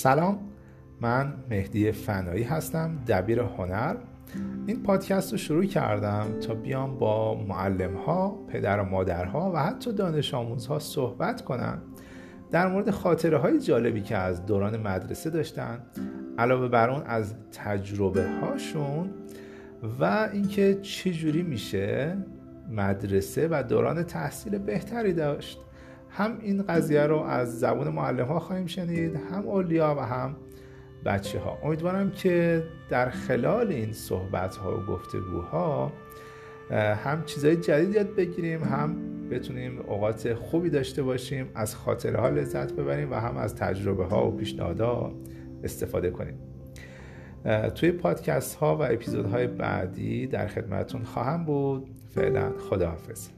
سلام من مهدی فنایی هستم دبیر هنر. این پادکست رو شروع کردم تا بیام با معلم ها، پدر و مادرها و حتی دانش آموزها صحبت کنم. در مورد خاطره های جالبی که از دوران مدرسه داشتن علاوه بر اون از تجربه هاشون و اینکه چجوری میشه مدرسه و دوران تحصیل بهتری داشت. هم این قضیه رو از زبون معلم ها خواهیم شنید هم اولیا و هم بچه ها امیدوارم که در خلال این صحبت ها و گفتگوها هم چیزهای جدید یاد بگیریم هم بتونیم اوقات خوبی داشته باشیم از خاطره ها لذت ببریم و هم از تجربه ها و پیشنهادها استفاده کنیم. توی پادکست ها و اپیزودهای بعدی در خدمتون خواهم بود. فعلا خداحافظ.